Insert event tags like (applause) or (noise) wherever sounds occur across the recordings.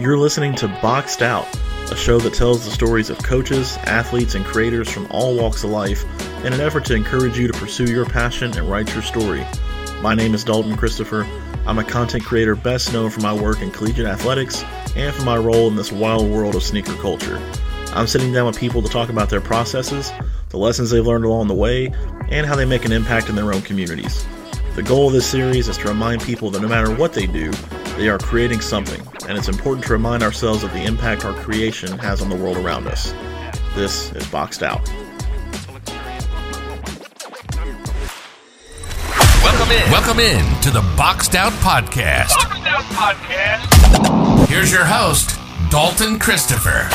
You're listening to Boxed Out, a show that tells the stories of coaches, athletes, and creators from all walks of life in an effort to encourage you to pursue your passion and write your story. My name is Dalton Christopher. I'm a content creator best known for my work in collegiate athletics and for my role in this wild world of sneaker culture. I'm sitting down with people to talk about their processes, the lessons they've learned along the way, and how they make an impact in their own communities. The goal of this series is to remind people that no matter what they do, they are creating something, and it's important to remind ourselves of the impact our creation has on the world around us. This is Boxed Out. Welcome in. Welcome in to the Boxed Out Podcast. Boxed Out Podcast. Here's your host, Dalton Christopher.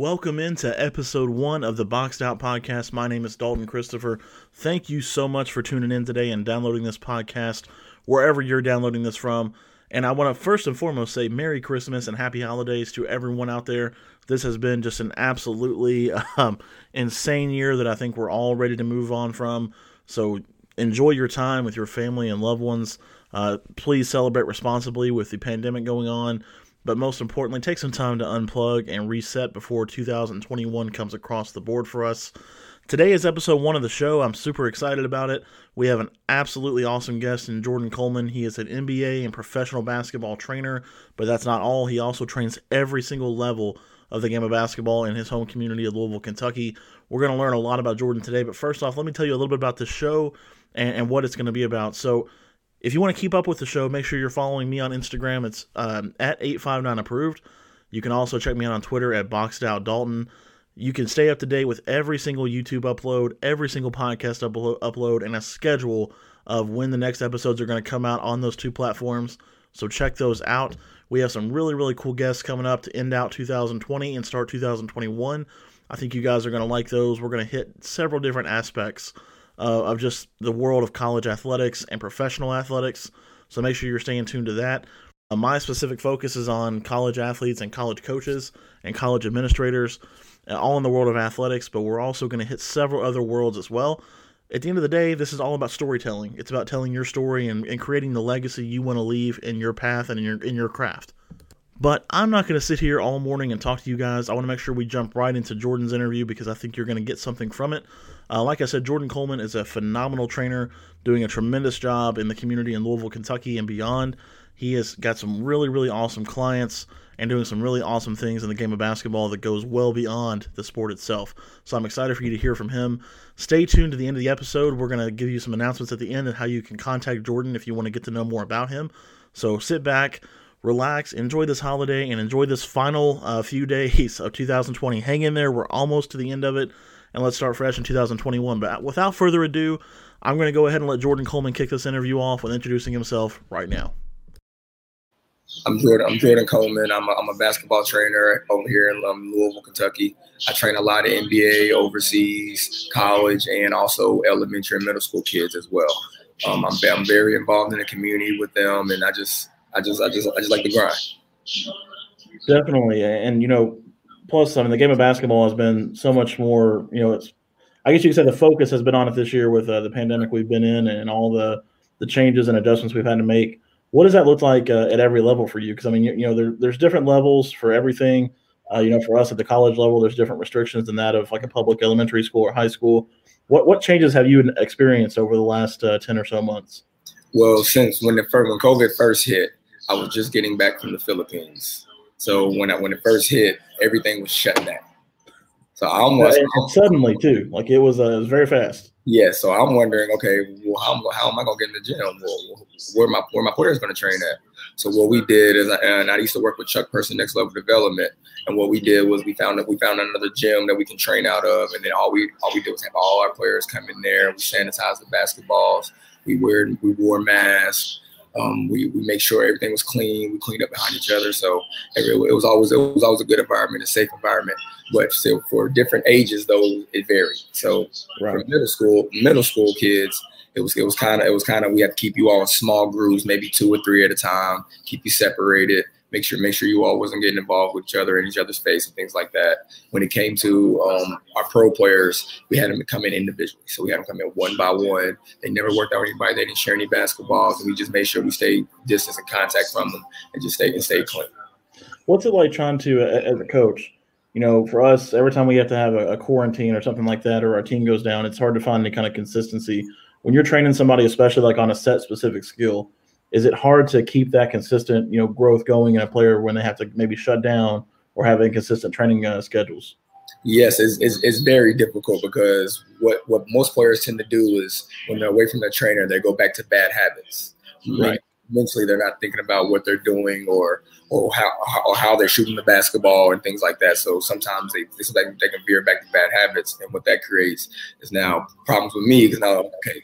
Welcome into episode one of the Boxed Out Podcast. My name is Dalton Christopher. Thank you so much for tuning in today and downloading this podcast wherever you're downloading this from. And I want to first and foremost say Merry Christmas and Happy Holidays to everyone out there. This has been just an absolutely (laughs) um, insane year that I think we're all ready to move on from. So enjoy your time with your family and loved ones. Uh, please celebrate responsibly with the pandemic going on. But most importantly, take some time to unplug and reset before 2021 comes across the board for us. Today is episode one of the show. I'm super excited about it. We have an absolutely awesome guest in Jordan Coleman. He is an NBA and professional basketball trainer, but that's not all. He also trains every single level of the game of basketball in his home community of Louisville, Kentucky. We're going to learn a lot about Jordan today, but first off, let me tell you a little bit about the show and, and what it's going to be about. So, if you want to keep up with the show, make sure you're following me on Instagram. It's um, at 859approved. You can also check me out on Twitter at BoxedOutDalton. You can stay up to date with every single YouTube upload, every single podcast uplo- upload, and a schedule of when the next episodes are going to come out on those two platforms. So check those out. We have some really, really cool guests coming up to end out 2020 and start 2021. I think you guys are going to like those. We're going to hit several different aspects uh, of just the world of college athletics and professional athletics. So make sure you're staying tuned to that. Uh, my specific focus is on college athletes and college coaches and college administrators, uh, all in the world of athletics, but we're also going to hit several other worlds as well. At the end of the day, this is all about storytelling. It's about telling your story and, and creating the legacy you want to leave in your path and in your in your craft. But I'm not going to sit here all morning and talk to you guys. I want to make sure we jump right into Jordan's interview because I think you're going to get something from it. Uh, like I said, Jordan Coleman is a phenomenal trainer, doing a tremendous job in the community in Louisville, Kentucky, and beyond. He has got some really, really awesome clients and doing some really awesome things in the game of basketball that goes well beyond the sport itself. So I'm excited for you to hear from him. Stay tuned to the end of the episode. We're going to give you some announcements at the end and how you can contact Jordan if you want to get to know more about him. So sit back, relax, enjoy this holiday, and enjoy this final uh, few days (laughs) of 2020. Hang in there. We're almost to the end of it and let's start fresh in 2021. But without further ado, I'm going to go ahead and let Jordan Coleman kick this interview off with introducing himself right now. I'm Jordan. I'm Jordan Coleman. I'm a, I'm a basketball trainer over here in um, Louisville, Kentucky. I train a lot of NBA, overseas, college, and also elementary and middle school kids as well. Um, I'm, I'm very involved in the community with them, and I just, I just, I just, I just like to grind. Definitely, and you know, plus, I mean, the game of basketball has been so much more. You know, it's I guess you could say the focus has been on it this year with uh, the pandemic we've been in and all the the changes and adjustments we've had to make. What does that look like uh, at every level for you? Because I mean, you, you know, there, there's different levels for everything. Uh, you know, for us at the college level, there's different restrictions than that of like a public elementary school or high school. What what changes have you experienced over the last uh, ten or so months? Well, since when the first, when COVID first hit, I was just getting back from the Philippines. So when I, when it first hit, everything was shut down. So I almost suddenly too, like it was uh, it was very fast. Yeah, so I'm wondering, okay, well, how, how am I gonna get in the gym? Well, where my where my players gonna train at? So what we did is, I, and I used to work with Chuck Person Next Level Development, and what we did was we found that we found another gym that we can train out of, and then all we all we did was have all our players come in there. We sanitized the basketballs. We wear we wore masks. Um, we, we make sure everything was clean. We cleaned up behind each other, so it, it was always it was always a good environment, a safe environment. But still, for different ages, though, it varied. So right. for middle school, middle school kids, it was it was kind of it was kind of we had to keep you all in small groups, maybe two or three at a time, keep you separated. Make sure make sure you all wasn't getting involved with each other in each other's face and things like that. When it came to um, our pro players, we had them come in individually. So we had them come in one by one. They never worked out with anybody. They didn't share any basketballs, and we just made sure we stayed distance and contact from them and just stay and stay clean. What's it like trying to, as a coach? You know, for us, every time we have to have a, a quarantine or something like that, or our team goes down, it's hard to find any kind of consistency. When you're training somebody, especially like on a set specific skill, is it hard to keep that consistent, you know, growth going in a player when they have to maybe shut down or have inconsistent training uh, schedules? Yes, it's, it's, it's, very difficult because what, what most players tend to do is when they're away from their trainer, they go back to bad habits. Right. Mentally, they're not thinking about what they're doing or or how or how they're shooting the basketball and things like that. So sometimes they they, they can veer back to bad habits, and what that creates is now problems with me because now okay,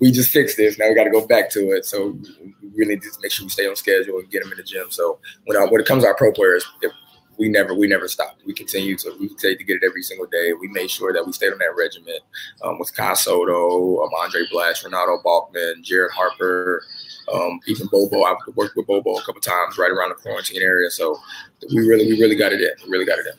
we just fixed this. Now we got to go back to it. So we really just make sure we stay on schedule and get them in the gym. So when when it comes to our pro players, we never we never stopped. We continue to we continue to get it every single day. We made sure that we stayed on that regimen um, with Kai Sotto, um, Andre Blatche, Renaldo Balkman, Jared Harper, um, even Bobo. I've worked with Bobo a couple times right around the quarantine area. So we really we really got it in. We really got it in.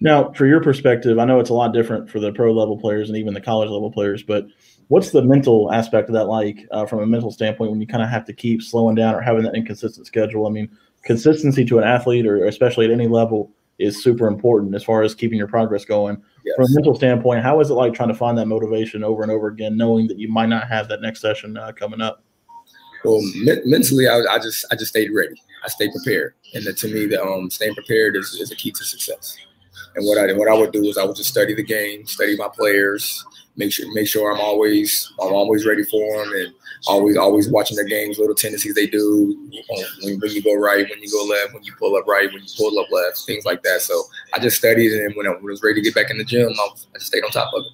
Now, for your perspective, I know it's a lot different for the pro level players and even the college level players, but what's the mental aspect of that like uh, from a mental standpoint when you kind of have to keep slowing down or having that inconsistent schedule? I mean, consistency to an athlete or especially at any level is super important as far as keeping your progress going. Yes. From a mental standpoint, how is it like trying to find that motivation over and over again, knowing that you might not have that next session uh, coming up? Well, me- mentally, I, I, just I just stayed ready. I stayed prepared, and the, to me, the um, staying prepared is, is a key to success. And what I what I would do is I would just study the game, study my players, make sure make sure I'm always I'm always ready for them and always always watching their games, little tendencies they do when, when you go right, when you go left, when you pull up right, when you pull up left, things like that. So I just studied and when I was ready to get back in the gym, I, I just stayed on top of it.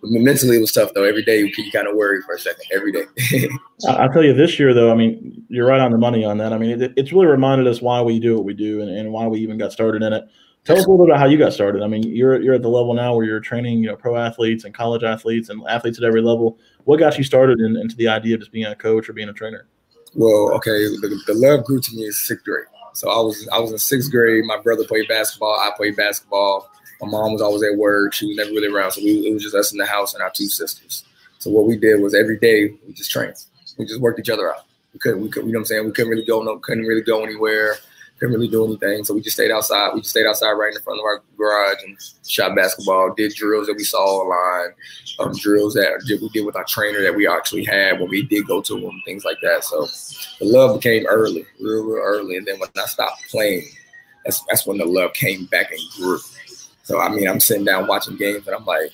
But mentally, it was tough though. Every day you kind of worry for a second. Every day. (laughs) I'll tell you this year though. I mean, you're right on the money on that. I mean, it, it's really reminded us why we do what we do and, and why we even got started in it. Tell us a little bit about how you got started. I mean, you're you're at the level now where you're training, you know, pro athletes and college athletes and athletes at every level. What got you started in, into the idea of just being a coach or being a trainer? Well, okay, the, the love grew to me in sixth grade. So I was I was in sixth grade. My brother played basketball. I played basketball. My mom was always at work. She was never really around. So we, it was just us in the house and our two sisters. So what we did was every day we just trained. We just worked each other out. We couldn't, we could, you know what I'm saying? We couldn't really go, no, couldn't really go anywhere couldn't really do anything. So we just stayed outside. We just stayed outside right in front of our garage and shot basketball, did drills that we saw online, um, drills that we did with our trainer that we actually had when we did go to them, things like that. So the love became early, real, real early. And then when I stopped playing, that's, that's when the love came back and grew. So, I mean, I'm sitting down watching games and I'm like,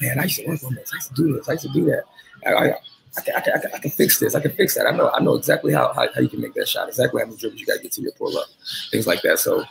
man, I used to work on this. I used to do this. I used to do that. I, I, I can, I can, I can, I can fix this. I can fix that. I know, I know exactly how, how, how you can make that shot, exactly how many dribbles you got to get to your pull up, things like that. So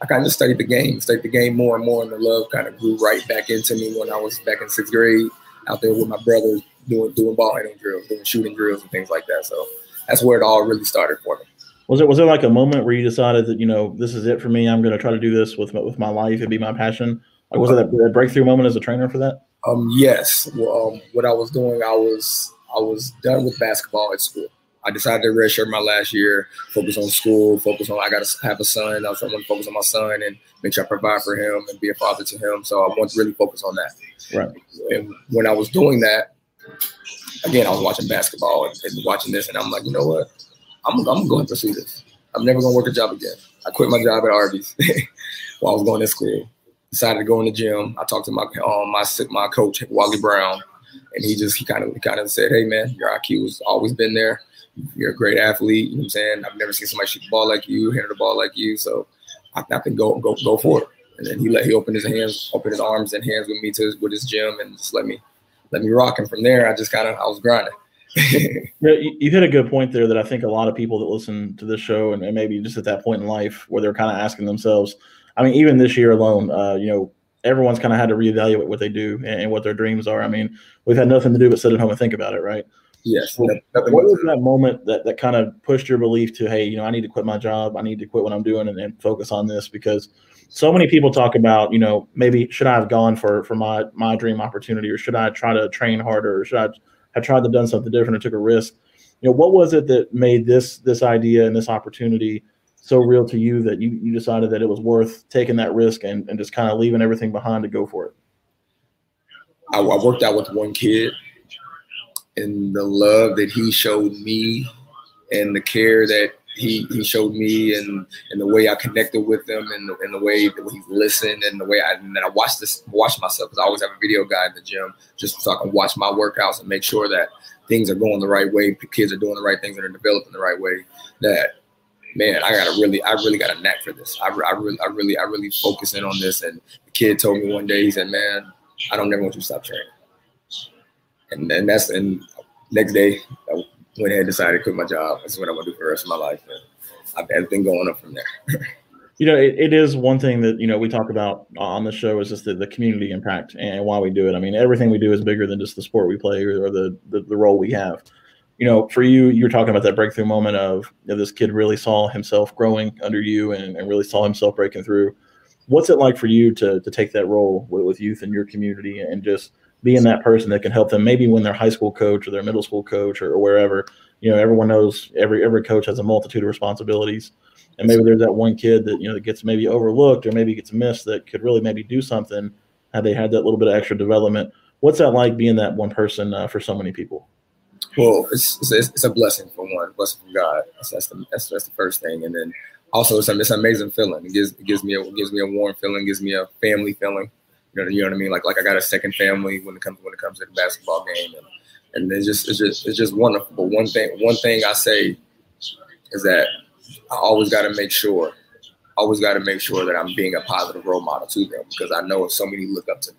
I kind of just studied the game, studied the game more and more, and the love kind of grew right back into me when I was back in sixth grade, out there with my brothers doing doing ball handling drills, doing shooting drills, and things like that. So that's where it all really started for me. Was it was there like a moment where you decided that you know this is it for me? I'm going to try to do this with with my life and be my passion. Like was it that, that breakthrough moment as a trainer for that? Um, yes. Well, um, what I was doing, I was I was done with basketball at school. I decided to redshirt my last year, focus on school, focus on I got to have a son. I was want to focus on my son and make sure I provide for him and be a father to him. So I want to really focus on that. Right. And when I was doing that, again, I was watching basketball and, and watching this, and I'm like, you know what? I'm, I'm going to pursue this. I'm never going to work a job again. I quit my job at Arby's (laughs) while I was going to school. Decided to go in the gym. I talked to my um, my my coach Wally Brown and he just he kind of kind of said, "Hey man, your IQ has always been there. You're a great athlete. You know what I'm saying? I've never seen somebody shoot the ball like you, handle the ball like you. So I, I can go go go for it." And then he let he opened his hands, opened his arms and hands with me to with his gym, and just let me let me rock. And from there, I just kind of I was grinding. (laughs) yeah, you, hit a good point there that I think a lot of people that listen to this show and, and maybe just at that point in life where they're kind of asking themselves. I mean, even this year alone, uh, you know, everyone's kind of had to reevaluate what they do and, and, what their dreams are. I mean, we've had nothing to do but sit at home and think about it, right? Yes. what was that moment that, that kind of pushed your belief to, hey, you know, I need to quit my job, I need to quit what I'm doing and, and focus on this because so many people talk about, you know, maybe should I have gone for for my my dream opportunity or should I try to train harder or should I have tried to done something different or took a risk? You know, what was it that made this this idea and this opportunity so real to you that you, you decided that it was worth taking that risk and, and just kind of leaving everything behind to go for it? I, I worked out with one kid and the love that he showed me and the care that he, he showed me and, and the way I connected with him and the, and the way that he listened and the way I and I watched this watch myself because I always have a video guy in the gym just so I can watch my workouts and make sure that things are going the right way, kids are doing the right things and are developing the right way. That man, I gotta really, I really got a knack for this. I, I really, I really, I really focus in on this. And the kid told me one day, he said, "Man, I don't never want you to stop training." And then that's and next day, I went ahead and decided to quit my job. That's what I'm gonna do for the rest of my life. And I've, been going up from there. (laughs) you know, it, it is one thing that you know we talk about on the show is just the, the community impact and why we do it. I mean, everything we do is bigger than just the sport we play or, or the, the the role we have you know, for you, you're talking about that breakthrough moment of this kid really saw himself growing under you and, and, really saw himself breaking through. What's it like for you to, to take that role with, with youth in your community and just being that person that can help them maybe when they're high school coach or their middle school coach or, or wherever, you know, everyone knows every, every coach has a multitude of responsibilities. And maybe there's that one kid that, you know, that gets maybe overlooked or maybe gets missed that could really maybe do something had they had that little bit of extra development. What's that like being that one person uh, for so many people? Well, it's, it's, it's a blessing for one, blessing from God. That's, that's the that's, that's the first thing, and then also it's, a, it's an amazing feeling. It gives it gives me a it gives me a warm feeling, gives me a family feeling. You know, you know what I mean? Like like I got a second family when it comes when it comes to the basketball game, and and it's just it's just it's just wonderful. But one thing one thing I say is that I always got to make sure, always got to make sure that I'm being a positive role model to them because I know so many look up to me.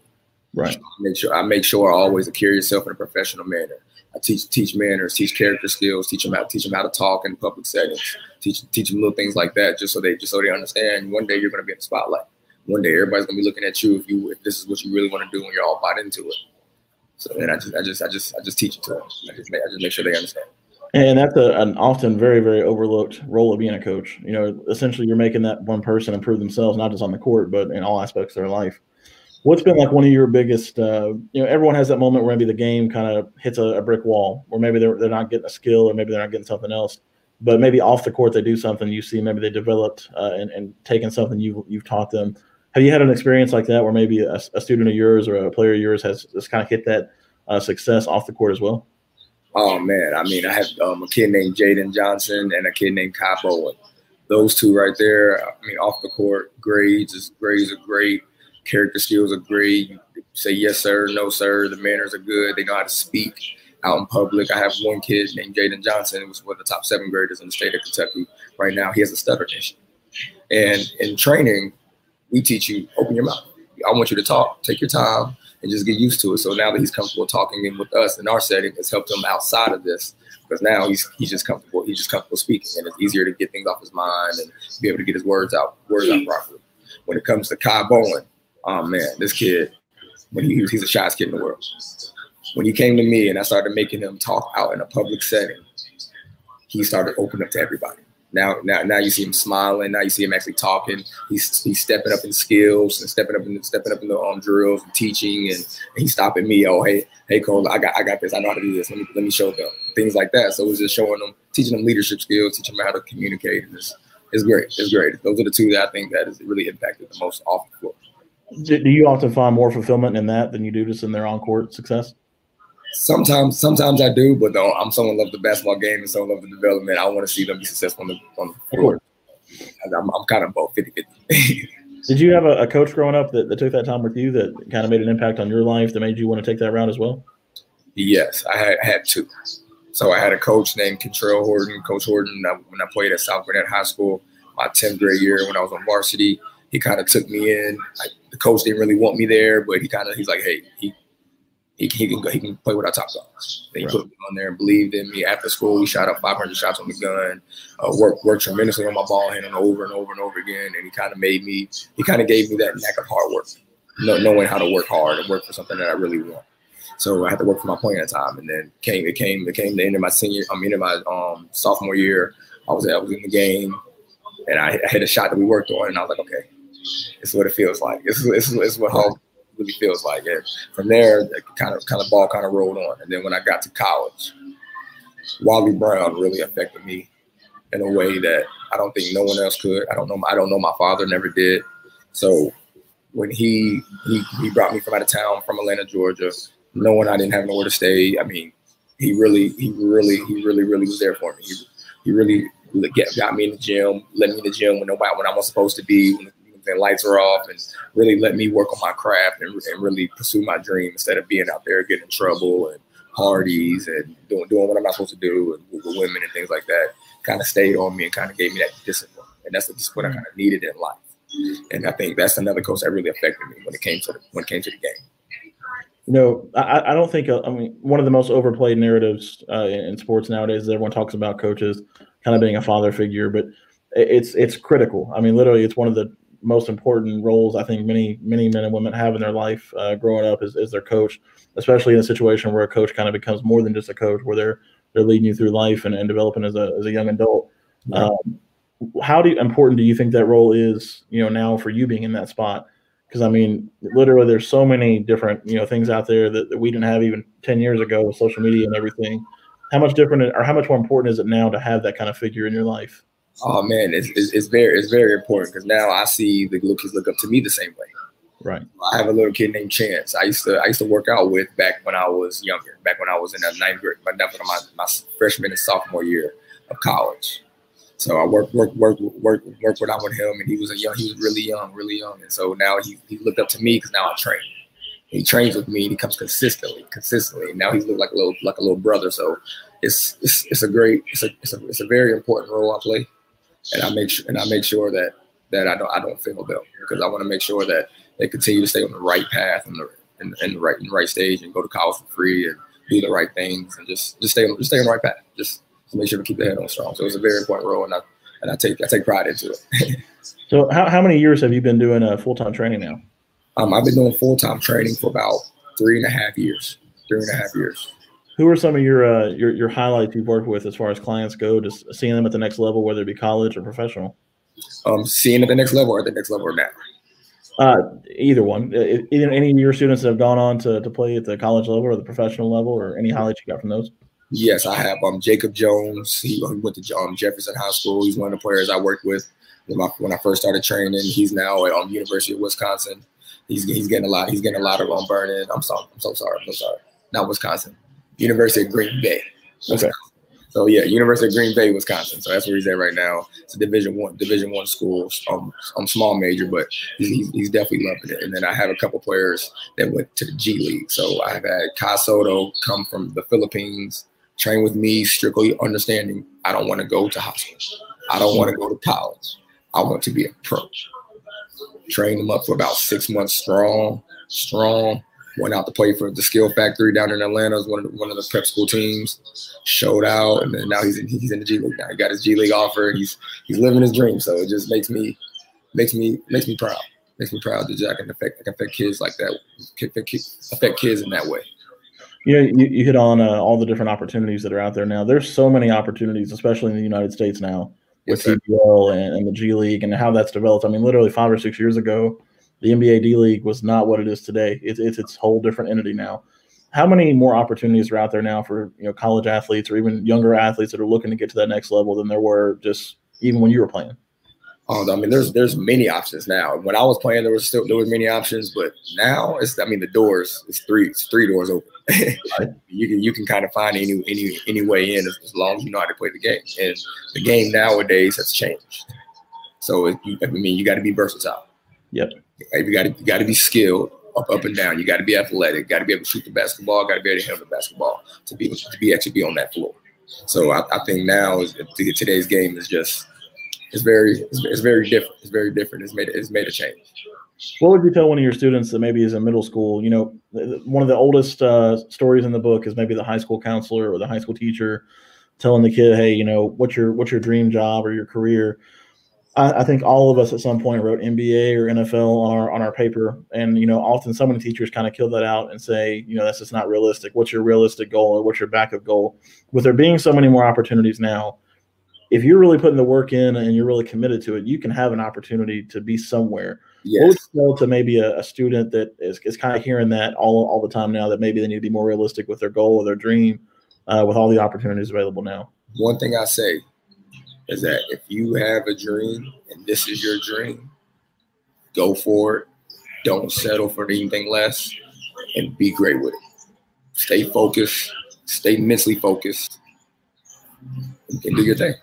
Right. I make sure I make sure I always carry yourself in a professional manner. I teach teach manners, teach character skills, teach them how teach them how to talk in public settings, teach teach them little things like that, just so they just so they understand. One day you're going to be in the spotlight. One day everybody's going to be looking at you if you if this is what you really want to do and you're all bought into it. So then I just I just I just I just teach it to them. I just make, I just make sure they understand. And that's a, an often very, very overlooked role of being a coach. You know, essentially, you're making that one person improve themselves, not just on the court, but in all aspects of their life. What's been like one of your biggest? Uh, you know, everyone has that moment where maybe the game kind of hits a, a, brick wall, or maybe they're they're not getting a skill, or maybe they're not getting something else. But maybe off the court they do something. You see, maybe they developed uh, and and taken something you you've taught them. Have you had an experience like that where maybe a, a student of yours or a player of yours has just kind of hit that uh, success off the court as well? Oh man, I mean, I have um, a kid named Jaden Johnson and a kid named Kai Bowen. Those two right there. I mean, off the court, grades is grades are great character skills are great. You say yes sir, no sir. The manners are good. They know how to speak out in public. I have one kid named Jaden Johnson, who's one of the top seven graders in the state of Kentucky. Right now, he has a stutter issue. And in training, we teach you open your mouth. I want you to talk. Take your time and just get used to it. So now that he's comfortable talking in with us in our setting, it's helped him outside of this because now he's he's just comfortable. He's just comfortable speaking, and it's easier to get things off his mind and be able to get his words out words out properly. When it comes to Kai Bowen, oh man, this kid, when he he's the shyest kid in the world. When he came to me and I started making him talk out in a public setting, he started opening up to everybody. Now, now, now you see him smiling. Now you see him actually talking. He's he's stepping up in skills and stepping up in stepping up in the um, drills and teaching, and, and he's stopping me. Oh, hey, hey, Cole, I got I got this. I know how to do this. Let me let me show them things like that. So it was just showing them, teaching them leadership skills, teaching them how to communicate. And it's, it's great. It's great. Those are the two that I think that has really impacted the most off the floor do you often find more fulfillment in that than you do just in their on court success? Sometimes, sometimes I do, but though I'm someone love the basketball game and someone love the development. I want to see them be successful on the, on the court. I'm, I'm, kind of both 50 50. (laughs) Did you have a, a, coach growing up that, that took that time with you that kind of made an impact on your life that made you want to take that route as well? Yes, I had, had two. So I had a coach named Contrell Horton, Coach Horton, when I played at South Gwinnett High School, my 10th grade year when I was on varsity he kind of took me in. I, the coach didn't really want me there, but he kind of he's like, hey, he he, he can go, he can play with our top dogs. They right. put me on there and believed in me. After school, we shot up 500 shots on the gun. Uh, worked worked tremendously on my ball handling over and over and over again. And he kind of made me. He kind of gave me that knack of hard work, knowing how to work hard and work for something that I really want. So I had to work for my point at time, and then came it came it came the end of my senior. I mean, in my um, sophomore year, I was I was in the game, and I, I had a shot that we worked on, and I was like, okay, it's what it feels like. It's, it's, it's what home really feels like. And from there, the kind of kind of ball kind of rolled on. And then when I got to college, Wally Brown really affected me in a way that I don't think no one else could. I don't know. I don't know. My father never did. So when he he he brought me from out of town from Atlanta, Georgia, knowing I didn't have nowhere to stay. I mean, he really, he really, he really, really was there for me. He, he really got me in the gym, let me in the gym when nobody when I was supposed to be, when the lights were off, and really let me work on my craft and, and really pursue my dream instead of being out there getting in trouble and parties and doing doing what I'm not supposed to do and with women and things like that. Kind of stayed on me and kind of gave me that discipline, and that's the discipline I kind of needed in life. And I think that's another coach that really affected me when it came to the, when it came to the game. You know, I, I don't think uh, I mean one of the most overplayed narratives uh, in, in, sports nowadays is everyone talks about coaches kind of being a father figure, but it's it's critical. I mean, literally, it's one of the most important roles I think many many men and women have in their life uh, growing up is, is their coach, especially in a situation where a coach kind of becomes more than just a coach, where they're they're leading you through life and, and developing as a as a young adult. Right. Um, how do you, important do you think that role is? You know, now for you being in that spot, because I mean, literally, there's so many different you know things out there that, that we didn't have even ten years ago with social media and everything. How much different or how much more important is it now to have that kind of figure in your life? Oh man, it's, it's, it's very it's very important because now I see the little kids look up to me the same way. Right. I have a little kid named Chance. I used to I used to work out with back when I was younger. Back when I was in that ninth grade, was my, my freshman and sophomore year of college. So I worked worked worked worked worked out with him, and he was a young. He was really young, really young, and so now he he looked up to me because now I train. He trains with me, and he comes consistently, consistently. Now he's looked like a little like a little brother. So it's it's, it's a great it's a, it's a it's a very important role I play and I make sure and I make sure that that I don't I don't fail them because I want to make sure that they continue to stay on the right path and the and, and the right in the right stage and go to college for free and do the right things and just just stay on just stay on the right path. Just to make sure to keep the head on strong. So it's a very important role and I and I take I take pride into it. (laughs) so how, how many years have you been doing a uh, full time training now? Um, I've been doing full time training for about three and a half years. Three and a half years who are some of your uh, your your highlights you've worked with as far as clients go? Just seeing them at the next level, whether it be college or professional. Um, seeing at the next level or at the next level or now. Uh, either one. Either any of your students that have gone on to, to play at the college level or the professional level, or any highlights you got from those? Yes, I have. Um, Jacob Jones. He, he went to um, Jefferson High School. He's one of the players I worked with when, my, when I first started training. He's now at um, University of Wisconsin. He's, he's getting a lot. He's getting a lot of um, burning. I'm sorry. I'm so sorry. I'm so sorry. Not Wisconsin. University of Green Bay. Okay. So yeah, University of Green Bay, Wisconsin. So that's where he's at right now. It's a Division One, Division One school. Um, I'm small major, but he's, he's definitely loving it. And then I have a couple players that went to the G League. So I've had Kai Sotto come from the Philippines, train with me, strictly understanding I don't want to go to high school. I don't want to go to college. I want to be a pro. Train them up for about six months strong, strong, went out to play for the Skill Factory down in Atlanta. Was one of the, one of the prep school teams. Showed out, and then now he's in, he's in the G League. Now he got his G League offer. he's he's living his dream. So it just makes me makes me makes me proud. Makes me proud that I can affect I can affect kids like that. Affect kids in that way. You know, you, you hit on uh, all the different opportunities that are out there now. There's so many opportunities, especially in the United States now with yes, CBL and, and the G League and how that's developed. I mean, literally five or six years ago, the NBA D League was not what it is today. It's, it's its whole different entity now. How many more opportunities are out there now for you know college athletes or even younger athletes that are looking to get to that next level than there were just even when you were playing? Oh, I mean, there's there's many options now. When I was playing, there was still there was many options, but now it's I mean the doors it's three it's three doors open. (laughs) you can you can kind of find any any any way in as, as, long as you know how to play the game. And the game nowadays has changed, so it, I mean you got to be versatile. Yep. You got to you got to be skilled up, up and down. You got to be athletic. Got to be able to shoot the basketball. Got to be able to handle the basketball to be to be actually be on that floor. So I, I think now is today's game is just it's very it's, it's, very different. It's very different. It's made it's made a change. What would you tell one of your students that maybe is in middle school? You know, one of the oldest uh, stories in the book is maybe the high school counselor or the high school teacher telling the kid, "Hey, you know, what's your what's your dream job or your career?" I, I, think all of us at some point wrote NBA or NFL on our on our paper, and you know, often so many teachers kind of kill that out and say, you know, that's just not realistic. What's your realistic goal, or what's your backup goal? With there being so many more opportunities now, if you're really putting the work in and you're really committed to it, you can have an opportunity to be somewhere. Yes. What would you tell to maybe a, a, student that is, is kind of hearing that all, all the time now that maybe they need to be more realistic with their goal or their dream uh, with all the opportunities available now? One thing I say is that if you have a dream and this is your dream, go for it. Don't settle for anything less and be great with it. Stay focused, stay mentally focused, and do your thing.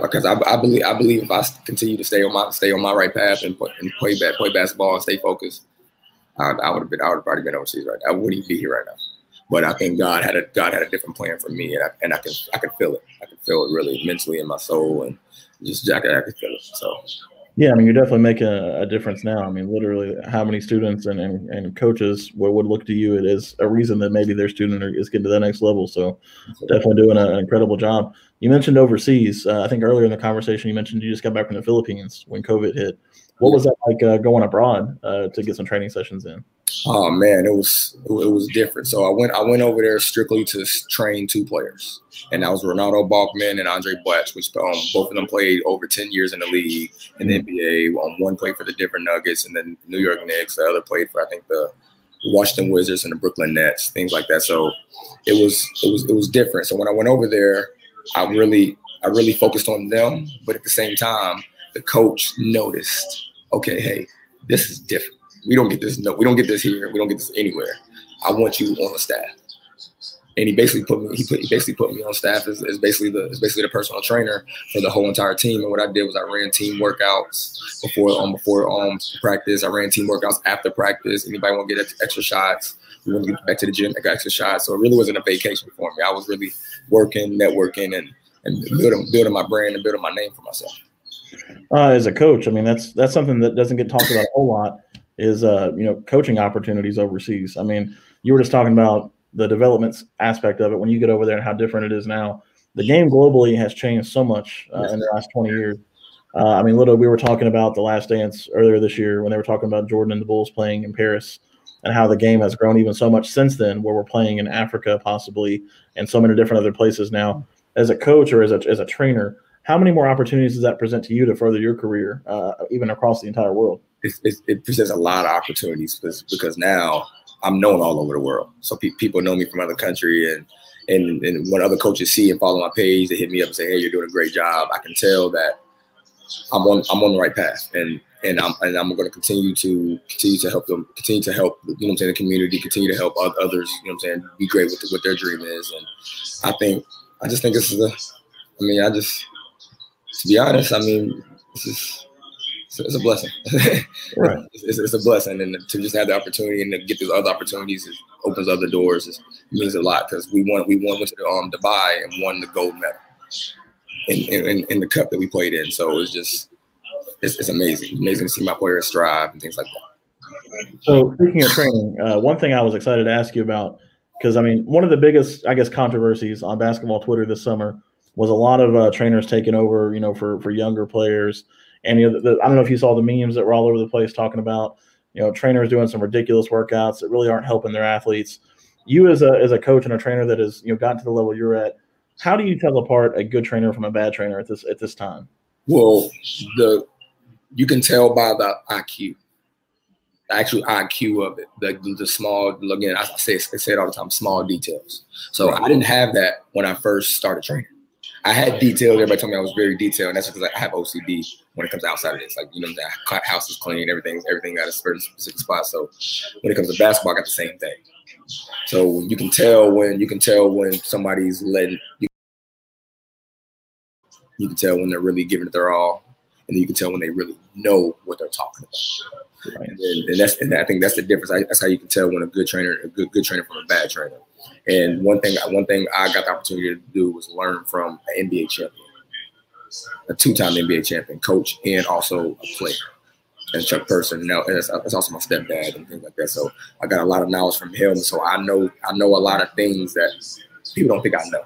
Because I, I, believe I believe if I continue to stay on my stay on my right path and, play, and play play basketball and stay focused, I, I would have been I would have already been overseas right. Now. I wouldn't even be here right now. But I think God had a God had a different plan for me, and I, and I can I can feel it. I can feel it really mentally in my soul, and just Jack I can feel it. So yeah, I mean, you're definitely making a, a, difference now. I mean, literally, how many students and, and, and coaches would, would look to you it is a reason that maybe their student is getting to the next level. So, definitely doing a, an incredible job. You mentioned overseas. Uh, I think earlier in the conversation, you mentioned you just got back from the Philippines when COVID hit. What was that like uh, going abroad uh, to get some training sessions in? Oh man, it was it was different. So I went I went over there strictly to train two players, and that was Renaldo Balkman and Andre Blatche, which um, both of them played over ten years in the league in the NBA. Um, one played for the Denver Nuggets and then New York Knicks. The other played for I think the Washington Wizards and the Brooklyn Nets, things like that. So it was it was it was different. So when I went over there, I really I really focused on them, but at the same time, the coach noticed, okay, hey, this is different we don't get this. No, we don't get this here. We don't get this anywhere. I want you on the staff. And he basically put me. He put. He basically put me on staff as, as basically the as basically the personal trainer for the whole entire team. And what I did was I ran team workouts before um before um practice. I ran team workouts after practice. Anybody want to get extra shots? We want to get back to the gym. I got extra shots. So it really wasn't a vacation for me. I was really working, networking, and and building building my brand and building my name for myself. Uh, as a coach, I mean that's that's something that doesn't get talked about a whole lot is uh, you know coaching opportunities overseas. I mean, you were just talking about the developments aspect of it when you get over there and how different it is now. The game globally has changed so much uh, in the last 20 years. Uh, I mean, little we were talking about the Last Dance earlier this year when they were talking about Jordan and the Bulls playing in Paris and how the game has grown even so much since then, where we're playing in Africa possibly and so many different other places now. As a coach or as a as a trainer, how many more opportunities does that present to you to further your career, uh, even across the entire world? it, it, it, presents a lot of opportunities because, because now I'm known all over the world. So pe- people know me from other country and, and and when other coaches see and follow my page, they hit me up and say, "Hey, you're doing a great job." I can tell that I'm on I'm on the right path, and and I'm and I'm going to continue to continue to help them, continue to help you know I'm saying the community, continue to help others, you know I'm saying, be great with what their dream is, and I think I just think this is a, I mean, I just to be honest, I mean, this is it's a blessing. (laughs) right. It's, it's, a blessing, and to just have the opportunity and to get these other opportunities it opens other doors. It means a lot because we won. We won with the, um, Dubai and won the gold medal in, in, in the cup that we played in. So it's just it's, it's amazing. Amazing to see my players strive and things like that. So speaking of training, uh, one thing I was excited to ask you about because I mean one of the biggest I guess controversies on basketball Twitter this summer was a lot of uh, trainers taking over, you know, for for younger players and you know, the, I don't know if you saw the memes that were all over the place talking about you know trainers doing some ridiculous workouts that really aren't helping their athletes. You as a as a coach and a trainer that has you know gotten to the level you're at, how do you tell apart a good trainer from a bad trainer at this at this time? Well, the you can tell by the IQ, the actual IQ of it, the the small again. I say I say it all the time, small details. So I didn't have that when I first started training. I had details. Everybody told me I was very detailed, and that's because I have OCD when it comes outside of this. Like you know, the house is clean, everything, everything got a certain specific spot. So when it comes to basketball, I got the same thing. So you can tell when you can tell when somebody's letting you, you can tell when they're really giving it their all, and you can tell when they really know what they're talking about. Right. And, and, that's and I think that's the difference. I, that's how you can tell when a good trainer, a good good trainer from a bad trainer. And one thing, one thing I got the opportunity to do was learn from an NBA champion, a two-time NBA champion, coach, and also a player. And Chuck Person, now it's, it's also my stepdad and things like that. So I got a lot of knowledge from him. So I know I know a lot of things that people don't think I know.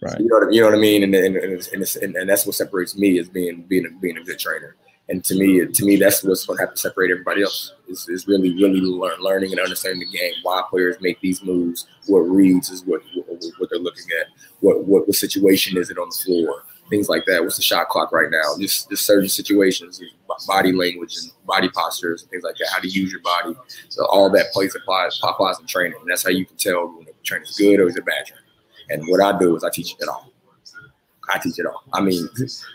Right. You know what, you know what I mean? And, and, and, and, and that's what separates me as being being a, being a good trainer. And to me, to me, that's what's going to have to separate everybody else. Is, is really, really learn, learning and understanding the game. Why players make these moves. What reads is what what, what they're looking at. What, what what situation is it on the floor? Things like that. What's the shot clock right now? Just just certain situations, body language and body postures and things like that. How to use your body. So all that plays applies applies in training. And that's how you can tell when a trainer's good or is a bad trainer. And what I do is I teach it all. I teach it all. I mean,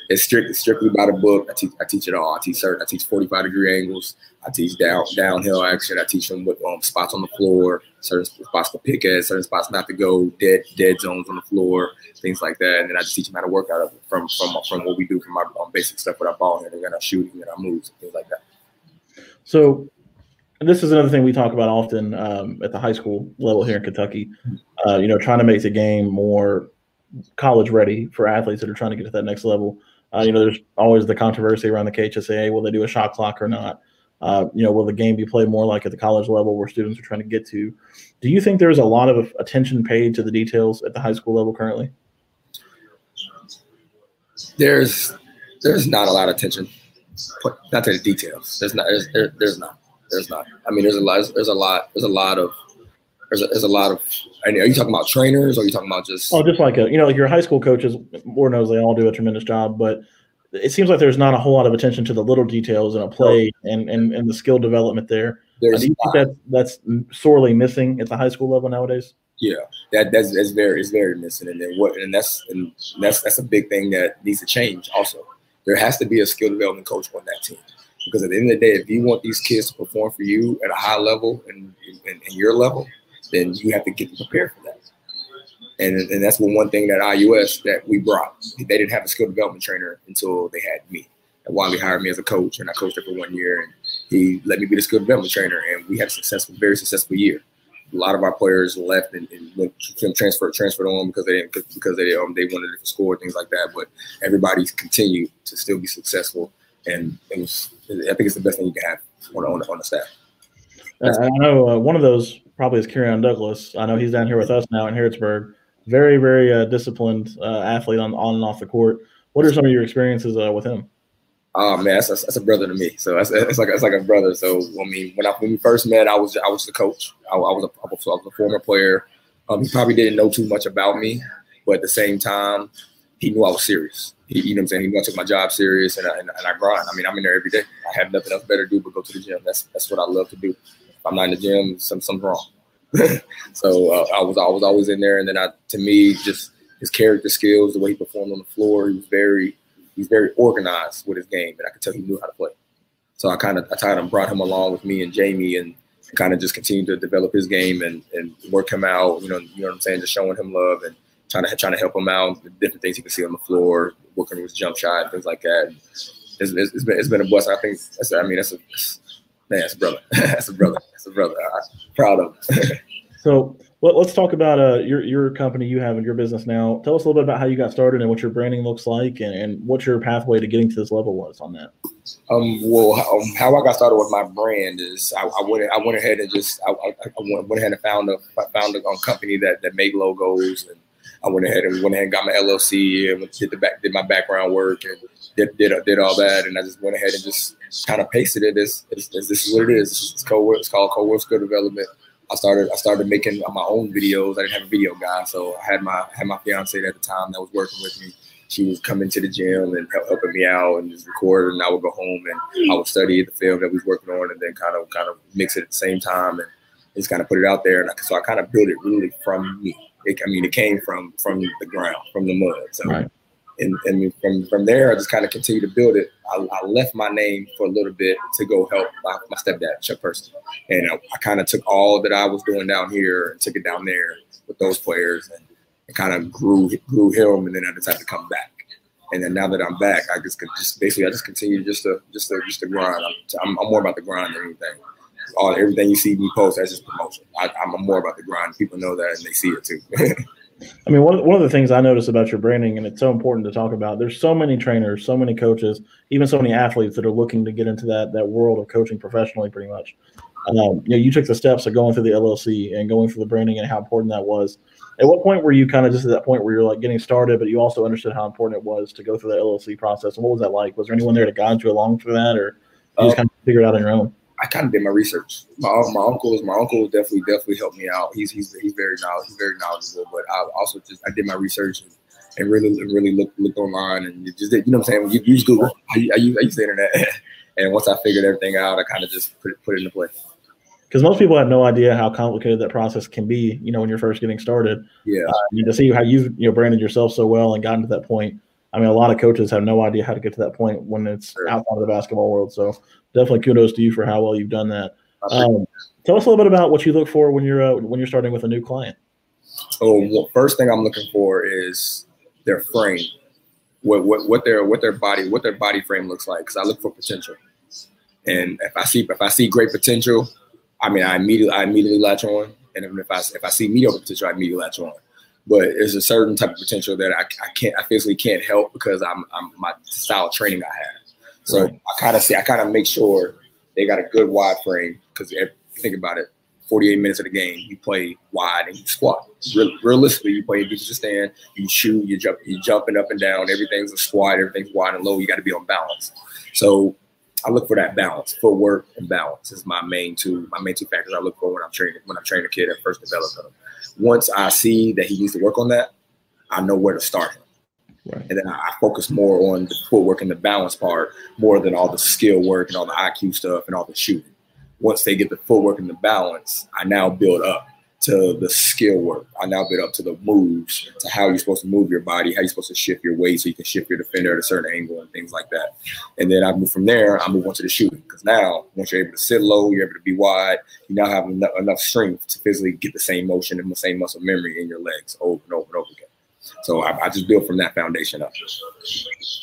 it's strictly strictly by the book. I teach I teach it all. I teach certain. I teach 45 degree angles. I teach down downhill action. I teach them with um, spots on the floor, certain spots to pick at, certain spots not to go, dead dead zones on the floor, things like that. And then I just teach them how to work out of it from from from what we do from our um, basic stuff with our ball handling and our shooting and our moves and things like that. So this is another thing we talk about often um, at the high school level here in Kentucky. Uh, you know, trying to make the game more college ready for athletes that are trying to get to that next level. Uh, you know, there's always the controversy around the KHSAA. Will they do a shot clock or not? Uh, you know, will the game be played more like at the college level where students are trying to get to? Do you think there's a lot of attention paid to the details at the high school level currently? There's there's not a lot of attention, not to the details. There's not. There's, there, there's not. There's not. I mean, there's a lot. There's a lot. There's a lot of. There's a, there's a lot of. Are you talking about trainers, or are you talking about just? Oh, just like a you know, like your high school coaches. Lord knows they all do a tremendous job, but it seems like there's not a whole lot of attention to the little details in a play and and, and the skill development there. Uh, do you think that that's sorely missing at the high school level nowadays? Yeah, that that's, that's very it's very missing, and then what and that's and that's that's a big thing that needs to change. Also, there has to be a skill development coach on that team because at the end of the day, if you want these kids to perform for you at a high level and in, your level, then you have to get prepared for that. And, and that's one thing that IUS that we brought. They didn't have a skill development trainer until they had me. And Wally hired me as a coach, and I coached there for one year, and he let me be the skill development trainer, and we had a successful, very successful year. A lot of our players left and, and went transferred transferred on because they didn't because they um, they wanted to score things like that. But everybody's continued to still be successful, and it was I think it's the best thing you can have on on, on the staff. Uh, I know uh, one of those probably is Kieran Douglas. I know he's down here with us now in Harrodsburg. Very, very uh, disciplined uh, athlete on, on and off the court. What are some of your experiences uh, with him? Oh man, that's, that's, a brother to me. So that's, it's like it's like a brother. So I mean, when I when we first met, I was I was the coach. I, I was a I was a former player. Um, he probably didn't know too much about me, but at the same time, he knew I was serious. You know what I'm saying? He took my job serious and I, and, and I grind. I mean, I'm in there every day. I have nothing else better to do but go to the gym. That's that's what I love to do. If I'm not in the gym, some, something's wrong. (laughs) so uh, I was I was always in there, and then I to me just his character skills, the way he performed on the floor, he was very he's very organized with his game, and I could tell he knew how to play. So I kind of I kind of brought him along with me and Jamie, and kind of just continued to develop his game and, and work him out. You know, you know what I'm saying, just showing him love and trying to trying to help him out, different things he can see on the floor, working with his jump shot, things like that. It's, it's, it's been it's been a blessing. I think that's I mean that's a man, that's a brother. (laughs) that's a brother. That's a brother. I'm proud of him. (laughs) so well, let's talk about uh, your your company you have in your business now. Tell us a little bit about how you got started and what your branding looks like, and, and what your pathway to getting to this level was on that. Um, well, um, how I got started with my brand is I, I went I went ahead and just I, I, went ahead and found a found a, a company that that made logos and I went ahead and went ahead and got my LLC and did the back did my background work and did did, uh, did all that and I just went ahead and just kind of pasted it as, as, as this is what it is. It's, called it's called co-work skill development. I started I started making my own videos. I didn't have a video guy, so I had my had my fiance at the time that was working with me. She was coming to the gym and helping me out and just record, and I would go home and I would study the film that we was working on, and then kind of kind of mix it at the same time and just kind of put it out there. And I, so I kind of built it really from me. It, I mean, it came from from the ground, from the mud. So, right. and, and from from there, I just kind of continued to build it. I, I, left my name for a little bit to go help my, my stepdad, Chuck Person, and I, I kind of took all that I was doing down here and took it down there with those players, and it kind of grew grew him, and then I decided to come back. And then now that I'm back, I just just basically I just continue just to just to just to grind. I'm, I'm more about the grind than anything all everything you see me post, that's just promotion. I, am more about the grind. People know that and they see it too. (laughs) I mean, one, one of the things I notice about your branding, and it's so important to talk about, there's so many trainers, so many coaches, even so many athletes that are looking to get into that that world of coaching professionally, pretty much. Um, you know, you took the steps of going through the LLC and going through the branding and how important that was. At what point were you kind of just at that point where you're like getting started, but you also understood how important it was to go through the LLC process? And what was that like? Was there anyone there to guide you along through that, or you just uh, kind of figure it out on your own? I kind of did my research. My my uncle is my uncle definitely definitely helped me out. He's he's he's very knowledgeable. He's very knowledgeable. But I also just I did my research and, and really really looked looked online and just did, you know what I'm saying. You use Google. I, I, use, I use the internet. (laughs) and once I figured everything out, I kind of just put it, put it into place. Because most people have no idea how complicated that process can be. You know, when you're first getting started. Yeah. Uh, to see how you've you know branded yourself so well and gotten to that point I mean, a lot of coaches have no idea how to get to that point when it's Sure. outside of the basketball world. So definitely kudos to you for how well you've done that. Um, tell us a little bit about what you look for when you're uh, when you're starting with a new client. So well, first thing I'm looking for is their frame, what what what their what their body what their body frame looks like. Because I look for potential, and if I see if I see great potential, I mean I immediately I immediately latch on, and if I if I see mediocre potential, I immediately latch on. But there's a certain type of potential that I, I can't I physically can't help because I'm I'm my style of training I have. So Right. I kind of see I kind of make sure they got a good wide frame because think about it. 48 minutes of the game, you play wide and you squat. Real, realistically, you play against the stand, you shoot, you jump, you jumping up and down. Everything's a squat, everything's wide and low. You got to be on balance. So I look for that balance. Footwork and balance is my main two, my main two factors I look for when I'm training when I'm training a kid at first development. Once I see that he needs to work on that, I know where to start him. Right. And then I I focus more on the footwork and the balance part more than all the skill work and all the IQ stuff and all the shooting. Once they get the footwork and the balance, I now build up to the skill work. I now build up to the moves, to how you're supposed to move your body, how you're supposed to shift your weight so you can shift your defender at a certain angle things like that. And then I move from there, I move on to the shooting. Because now, once you're able to sit low, you're able to be wide, you now have enough, enough strength to physically get the same motion and the same muscle memory in your legs over and over and over again. So I, I just build from that foundation up.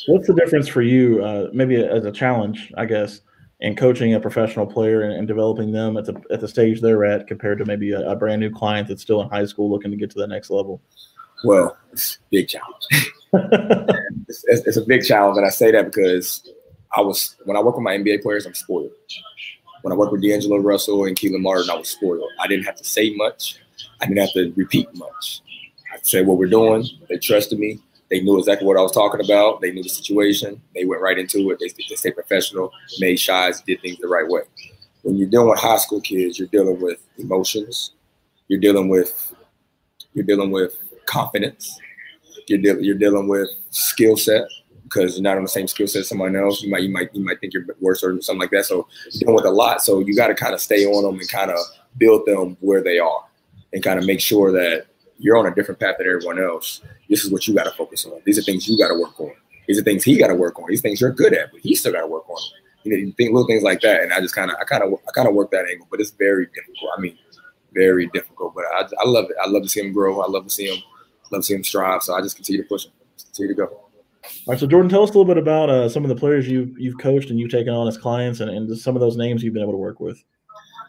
What's the difference for you, uh, maybe as a challenge, I guess, in coaching a professional player and, and developing them at the at the stage they're at compared to maybe a, a brand new client that's still in high school looking to get to the next level? Well, it's a big challenge. (laughs) it's, it's, it's a big challenge, and I say that because I was when I work with my NBA players, I'm spoiled. When I work with D'Angelo Russell and Kelan Martin, I was spoiled. I didn't have to say much. I didn't have to repeat much. I said what we're doing. They trusted me. They knew exactly what I was talking about. They knew the situation. They went right into it. They, they stayed professional, made shots, did things the right way. When you're dealing with high school kids, you're dealing with emotions. You're dealing with you're dealing with confidence. You're, deal you're dealing with skill set because you're not on the same skill set as someone else. You might you might you might think you're worse or something like that. So you're dealing with a lot. So you got to kind of stay on them and kind of build them where they are and kind of make sure that you're on a different path than everyone else. This is what you got to focus on. These are things you got to work on. These are things he got to work on. These things you're good at, but he still got to work on. You know, you think little things like that, and I just kind of, I kind of, I kind of work that angle, but it's very difficult. I mean, very difficult. But I, I love it. I love to see him grow. I love to see him, love to see him strive. So I just continue to push him, continue to go. All right, so Jordan, tell us a little bit about uh, some of the players you've you've coached and you've taken on as clients, and, and some of those names you've been able to work with.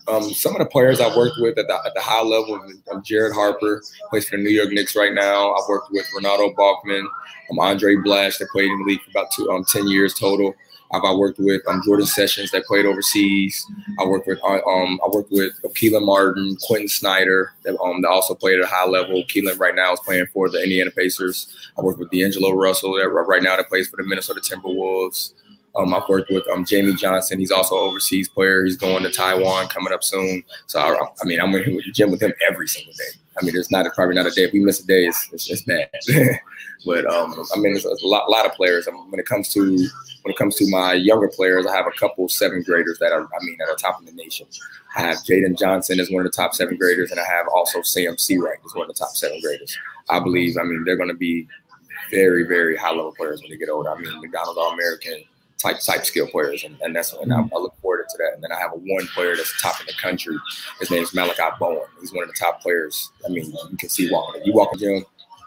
Um, some of the players I've worked with at the, at the high level, um, Jared Harper plays for the New York Knicks right now. I've worked with Renaldo Balkman, um, Andre Blatche that played in the league for about two, um, 10 years total. I've I worked with um, Jordan Sessions that played overseas. I worked with uh, um, I worked with Kelan Martin, Quentin Snider that um that also played at a high level. Kelan right now is playing for the Indiana Pacers. I worked with D'Angelo Russell that right now that plays for the Minnesota Timberwolves. Um, I've worked with um, Jamie Johnson. He's also overseas player. He's going to Taiwan coming up soon. So I, I mean, I'm in the gym with him every single day. I mean, there's not probably not a day if we miss a day, it's, it's, it's bad. (laughs) but um, I mean, there's a lot, lot of players. I mean, when it comes to when it comes to my younger players, I have a couple seventh graders that are, I mean, that are top of the nation. I have Jaden Johnson as one of the top seven graders, and I have also Sam Seawright as one of the top seven graders. I believe, I mean, they're going to be very, very high level players when they get older. I mean, McDonald's All American type type skill players, and, and that's and I, I look forward to that. And then I have a one player that's top in the country. His name is Malachi Bowen. He's one of the top players. I mean, you can see walking. You walk in gym,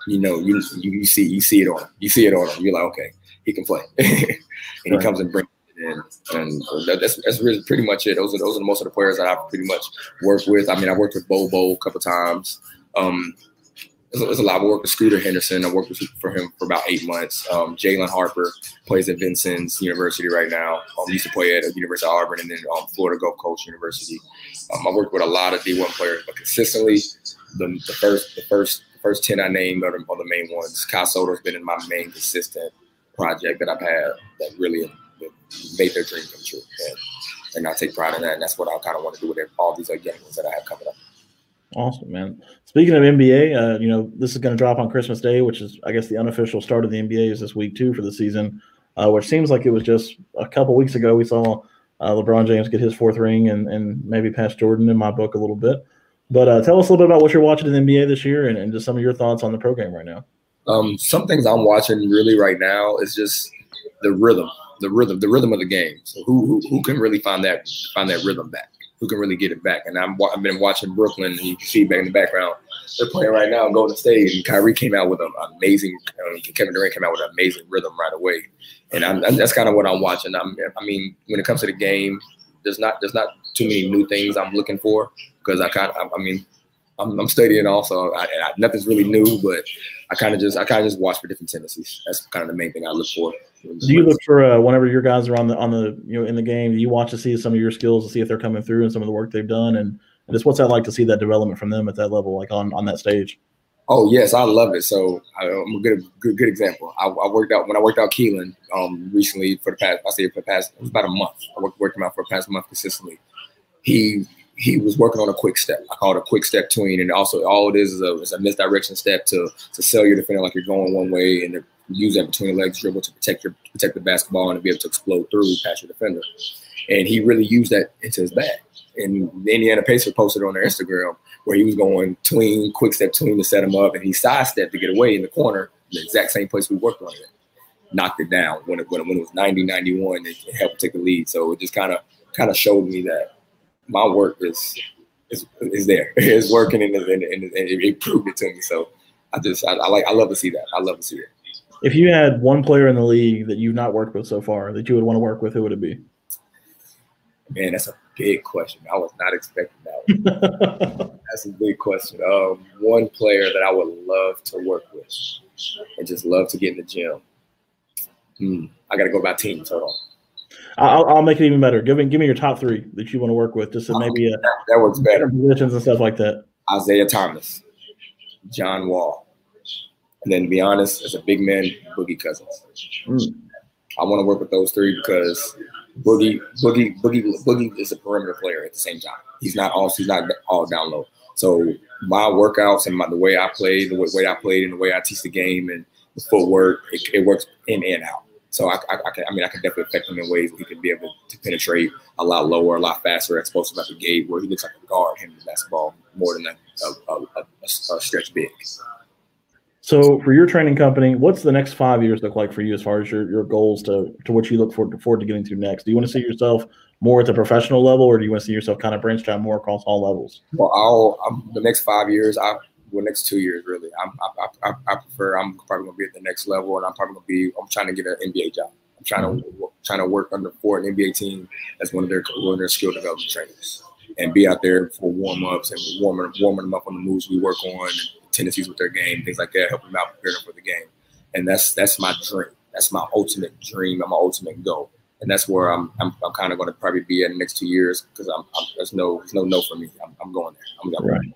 you know, you, you you see you see it on him. You see it on him. You're like, okay, he can play, (laughs) and he comes and brings it in. And that's that's really pretty much it. Those are those are most of the players that I've pretty much worked with. I mean, I worked with Bobo a couple times. Um, there's a, a lot. I worked with Scooter Henderson. I worked with, for him for about eight months. Um, Jalen Harper plays at Vincennes University right now. Um, used to play at University of Auburn and then um, Florida Gulf Coast University. Um, I worked with a lot of D1 players, but consistently, the, the first the first the first ten I named are the, are the main ones. Kai Sotto's been in my main consistent project that I've had that really made their dream come true. And, and I take pride in that. And that's what I kind of want to do with all these other young ones that I have coming up. Awesome, man. Speaking of NBA, uh, you know this is going to drop on Christmas Day, which is, I guess, the unofficial start of the NBA is this week too for the season. Uh, which seems like it was just a couple weeks ago we saw uh, LeBron James get his fourth ring and and maybe pass Jordan in my book a little bit. But uh, tell us a little bit about what you're watching in the NBA this year and, and just some of your thoughts on the program right now. Um, some things I'm watching really right now is just the rhythm, the rhythm, the rhythm of the game. So who who, who can really find that find that rhythm back? Who can really get it back? And I'm I've been watching Brooklyn, and you can see back in the background they're playing right now, Golden State, and Kyrie came out with an amazing. Um, Kevin Durant came out with an amazing rhythm right away, and I'm, that's kind of what I'm watching. I'm, I mean, when it comes to the game, there's not there's not too many new things I'm looking for because I kind of I mean I'm, I'm studying also. I, I, nothing's really new, but I kind of just I kind of just watch for different tendencies. That's kind of the main thing I look for. Do you look for uh, whenever your guys are on the on the you know in the game? Do you watch to see some of your skills to see if they're coming through and some of the work they've done and, just what's that like to see that development from them at that level, like on on that stage? Oh yes, I love it. So I, am a good good good example. I, I, worked out when I worked out Kelan um, recently for the past I say for the past it was about a month. I worked worked him out for the past month consistently. He he was working on a quick step. I call it a quick step tween, and also all it is is a, is a misdirection step to to sell your defender like you're going one way, and to use that between the legs dribble to protect your protect the basketball and to be able to explode through past your defender. And he really used that into his bag. And the Indiana Pacers posted on their Instagram where he was going tween, quick step tween to set him up, and he sidestepped to get away in the corner, the exact same place we worked on it. Knocked it down when it, when it, when it was 90 91, it helped take the lead. So it just kind of kind of showed me that my work is is, is there. (laughs) It's working and, and, and, it proved it to me. So I just I, I, like I love to see that. I love to see it. If you had one player in the league that you've not worked with so far that you would want to work with, who would it be? Man, that's a big question. I was not expecting that. (laughs) One. that's a big question. Um, one player that I would love to work with and just love to get in the gym. Hmm, I got to go by teams. Hold on. I'll, I'll, make it even better. Give me give me your top three that you want to work with, just to maybe uh, that, that works better positions and stuff like that. Isaiah Thomas, John Wall, and then to be honest, as a big man, Boogie Cousins. Mm. I want to work with those three because Boogie Boogie Boogie Boogie is a perimeter player at the same time. He's not all he's not all down low. So my workouts and my, the way I play, the way I played, and the way I teach the game and the footwork, it, it works in and out. So I, I, I, can, I mean, I can definitely affect him in ways where he can be able to penetrate a lot lower, a lot faster, explosive at the gate, where he looks like a guard him the basketball more than a, a, a, a stretch big. So for your training company, what's the next five years look like for you as far as your, your goals to, to what you look forward, forward to getting to next? Do you want to see yourself more at the professional level or do you want to see yourself kind of branched out more across all levels? Well, I'll, I'm, the next five years, I well, next two years really. I'm, I, I, I prefer. I'm probably gonna be at the next level, and I'm probably gonna be. I'm trying to get an NBA job I'm trying to mm-hmm. trying to work under for an NBA team as one of their one of their skill development trainers and be out there for warm ups and warming warming them up on the moves we work on, tendencies with their game, things like that, helping them out prepare them for the game. And that's that's my dream. That's my ultimate dream and my ultimate goal. And that's where I'm I'm, I'm kind of going to probably be in the next two years because I'm, I'm, there's no there's no no for me. I'm, I'm going there. I'm, I'm, right.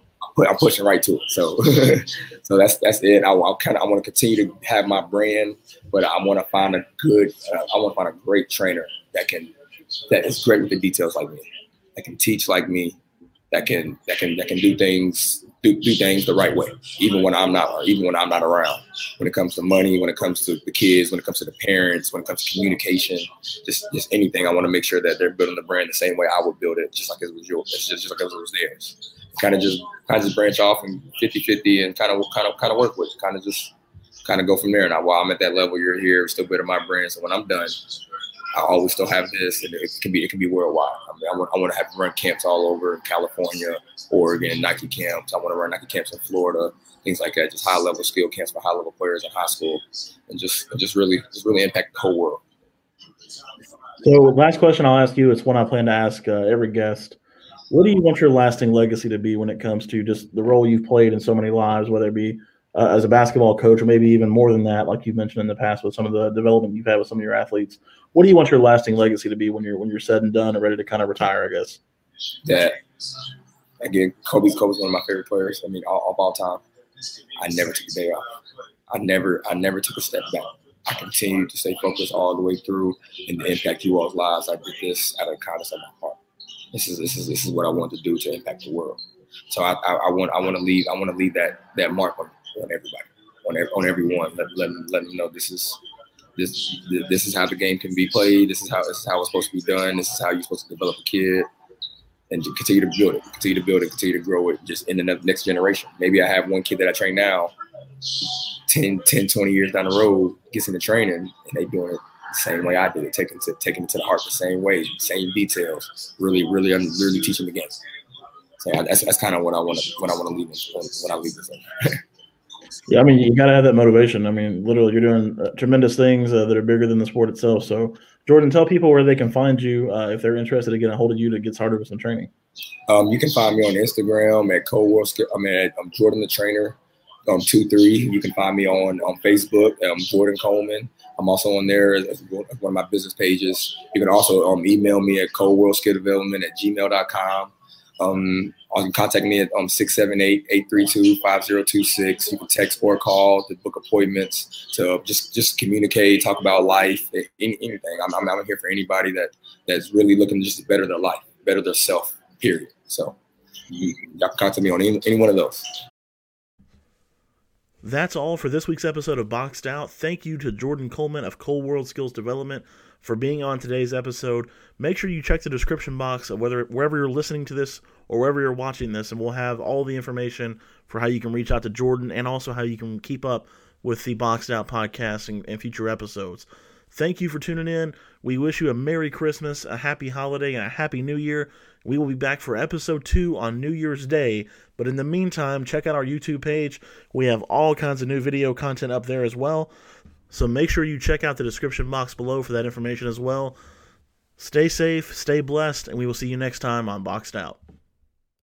I'm pushing right to it. So, (laughs) so that's that's it. I, I kind of I want to continue to have my brand, but I want to find a good. Uh, I want to find a great trainer that can that is great with the details like me, that can teach like me, that can that can that can do things do, do things the right way, even when I'm not even when I'm not around. When it comes to money, when it comes to the kids, when it comes to the parents, when it comes to communication, just just anything, I want to make sure that they're building the brand the same way I would build it, just like it was yours, just, just like it was theirs kind of just kind of just branch off and 50-50 and kind of kind of kind of work with kind of just kind of go from there. Now while I'm at that level, you're here, still building my brand. So when I'm done, I always still have this, and it can be it can be worldwide. I mean, I want I want to have run camps all over California, Oregon, Nike camps. I want to run Nike camps in Florida, things like that. Just high level skill camps for high level players in high school, and just and just really just really impact the whole world. So, last question I'll ask you. It's one I plan to ask uh, every guest. What do you want your lasting legacy to be when it comes to just the role you've played in so many lives, whether it be uh, as a basketball coach or maybe even more than that, like you've mentioned in the past with some of the development you've had with some of your athletes? What do you want your lasting legacy to be when you're when you're said and done and ready to kind of retire? I guess. That again, Kobe's Kobe's one of my favorite players. I mean, all, of all time. I never took a day off. I never I never took a step back. I continued to stay focused all the way through and impact you all's lives. I did this out of kindness of my heart. This is this is this is what I want to do to impact the world. So I, I, I want I want to leave I want to leave that that mark on, on everybody on every, on everyone. Let let let them know this is this this is how the game can be played. This is how this is how it's supposed to be done. This is how you're supposed to develop a kid and continue to build it, continue to build it, continue to grow it just in the next generation. Maybe I have one kid that I train now 10, 10, 20 years down the road gets into training and they doing it the same way I did it, taking to taking it to the heart the same way, same details, really, really, I'm really teaching the game. So that's, that's kind of what I want to what I want to leave when I leave this. (laughs) yeah, I mean, you got to have that motivation. I mean, literally, you're doing uh, tremendous things uh, that are bigger than the sport itself. So, Jordan, tell people where they can find you uh, if they're interested in getting a hold of you to get started with some training. Um, you can find me on Instagram at Cold World. I mean, at, I'm Jordan the Trainer, um, two three. You can find me on on Facebook, um, Jordan Coleman. I'm also on there as one of my business pages. You can also um, email me at coldworldskilldevelopment at gmail.com. Um, you can contact me at um, 678-832-5026. You can text or call to book appointments to just just communicate, talk about life, anything. I'm, I'm, I'm here for anybody that that's really looking just to better their life, better their self, period. So you, y'all can contact me on any, any one of those. That's all for this week's episode of Boxed Out. Thank you to Jordan Coleman of Cold World Skills Development for being on today's episode. Make sure you check the description box of whether wherever you're listening to this or wherever you're watching this, and we'll have all the information for how you can reach out to Jordan and also how you can keep up with the Boxed Out podcast and, and future episodes. Thank you for tuning in. We wish you a Merry Christmas, a Happy Holiday, and a Happy New Year. We will be back for episode two on New Year's Day. But in the meantime, check out our YouTube page. We have all kinds of new video content up there as well. So make sure you check out the description box below for that information as well. Stay safe, stay blessed, and we will see you next time on Boxed Out.